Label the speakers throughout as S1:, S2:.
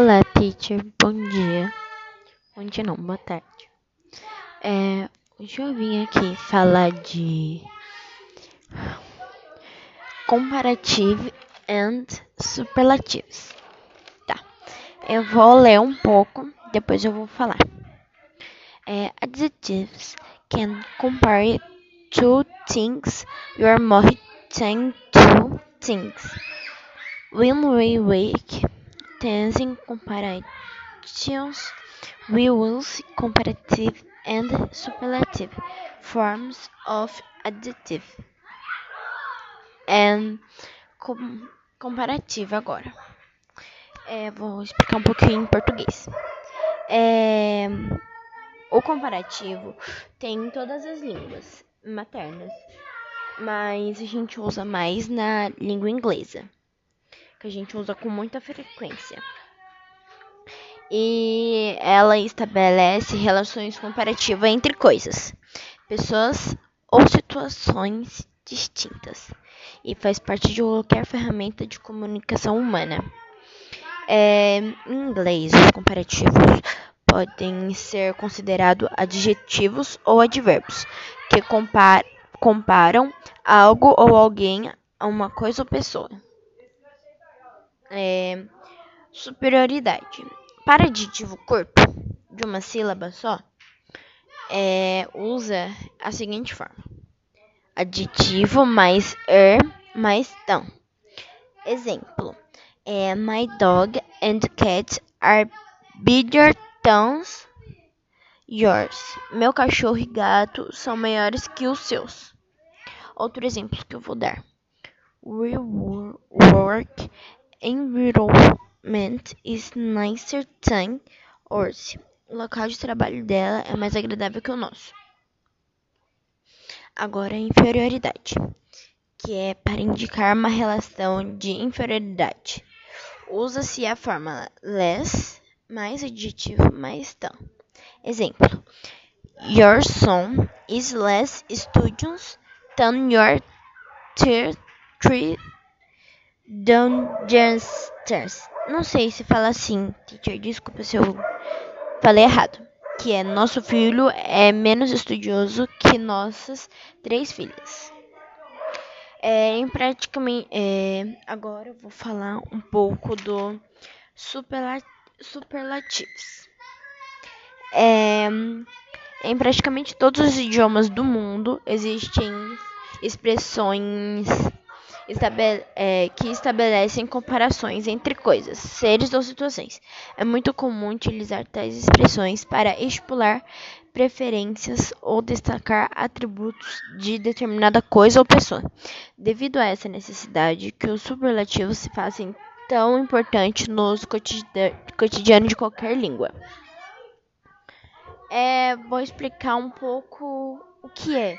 S1: Olá, teacher. Bom dia. Bom dia não, boa tarde. É, hoje eu vim aqui falar de comparative and superlatives. Tá. Eu vou ler um pouco, depois eu vou falar. É, adjectives can compare two things you are more than two things. When we wake Tensing comparations, we use comparative and superlative forms of adjective. And com comparativo agora. É, vou explicar um pouquinho em português. É, o comparativo tem em todas as línguas maternas, mas a gente usa mais na língua inglesa que a gente usa com muita frequência. E ela estabelece relações comparativas entre coisas, pessoas ou situações distintas e faz parte de qualquer ferramenta de comunicação humana. É, em inglês, os comparativos podem ser considerados adjetivos ou advérbios que compar comparam algo ou alguém a uma coisa ou pessoa é, superioridade. Para aditivo curto de uma sílaba só, é, usa a seguinte forma: aditivo mais er mais tão. Exemplo: é, My dog and cat are bigger than yours. Meu cachorro e gato são maiores que os seus. Outro exemplo que eu vou dar: We work environment is nicer than ours. O local de trabalho dela é mais agradável que o nosso. Agora, inferioridade, que é para indicar uma relação de inferioridade. Usa-se a forma less mais adjetivo mais tão. Exemplo: Your son is less studious than your tier Dungeonsters. Não sei se fala assim, teacher, desculpa se eu falei errado. Que é nosso filho é menos estudioso que nossas três filhas. É, em praticamente, é, agora eu vou falar um pouco do superla superlativos. É, em praticamente todos os idiomas do mundo existem expressões estabele é, que estabelecem comparações entre coisas, seres ou situações. É muito comum utilizar tais expressões para estipular preferências ou destacar atributos de determinada coisa ou pessoa. Devido a essa necessidade que os superlativos se fazem tão importantes nos cotidiano de qualquer língua. É, vou explicar um pouco o que é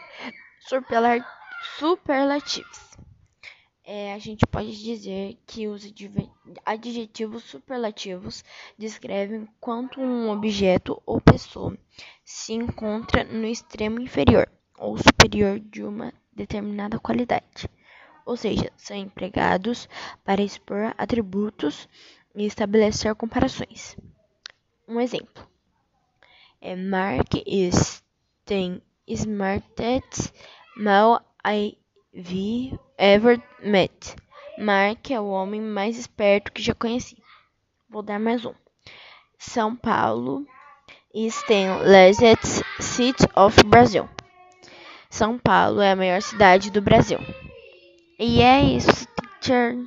S1: superlativos é, a gente pode dizer que os adjetivos superlativos descrevem quanto um objeto ou pessoa se encontra no extremo inferior ou superior de uma determinada qualidade. Ou seja, são empregados para expor atributos e estabelecer comparações. Um exemplo é Mark is the smartest mal I ever met. Mark é o homem mais esperto que já conheci. Vou dar mais um. São Paulo largest city of Brazil. São Paulo é a maior cidade do Brasil. E é isso, teacher.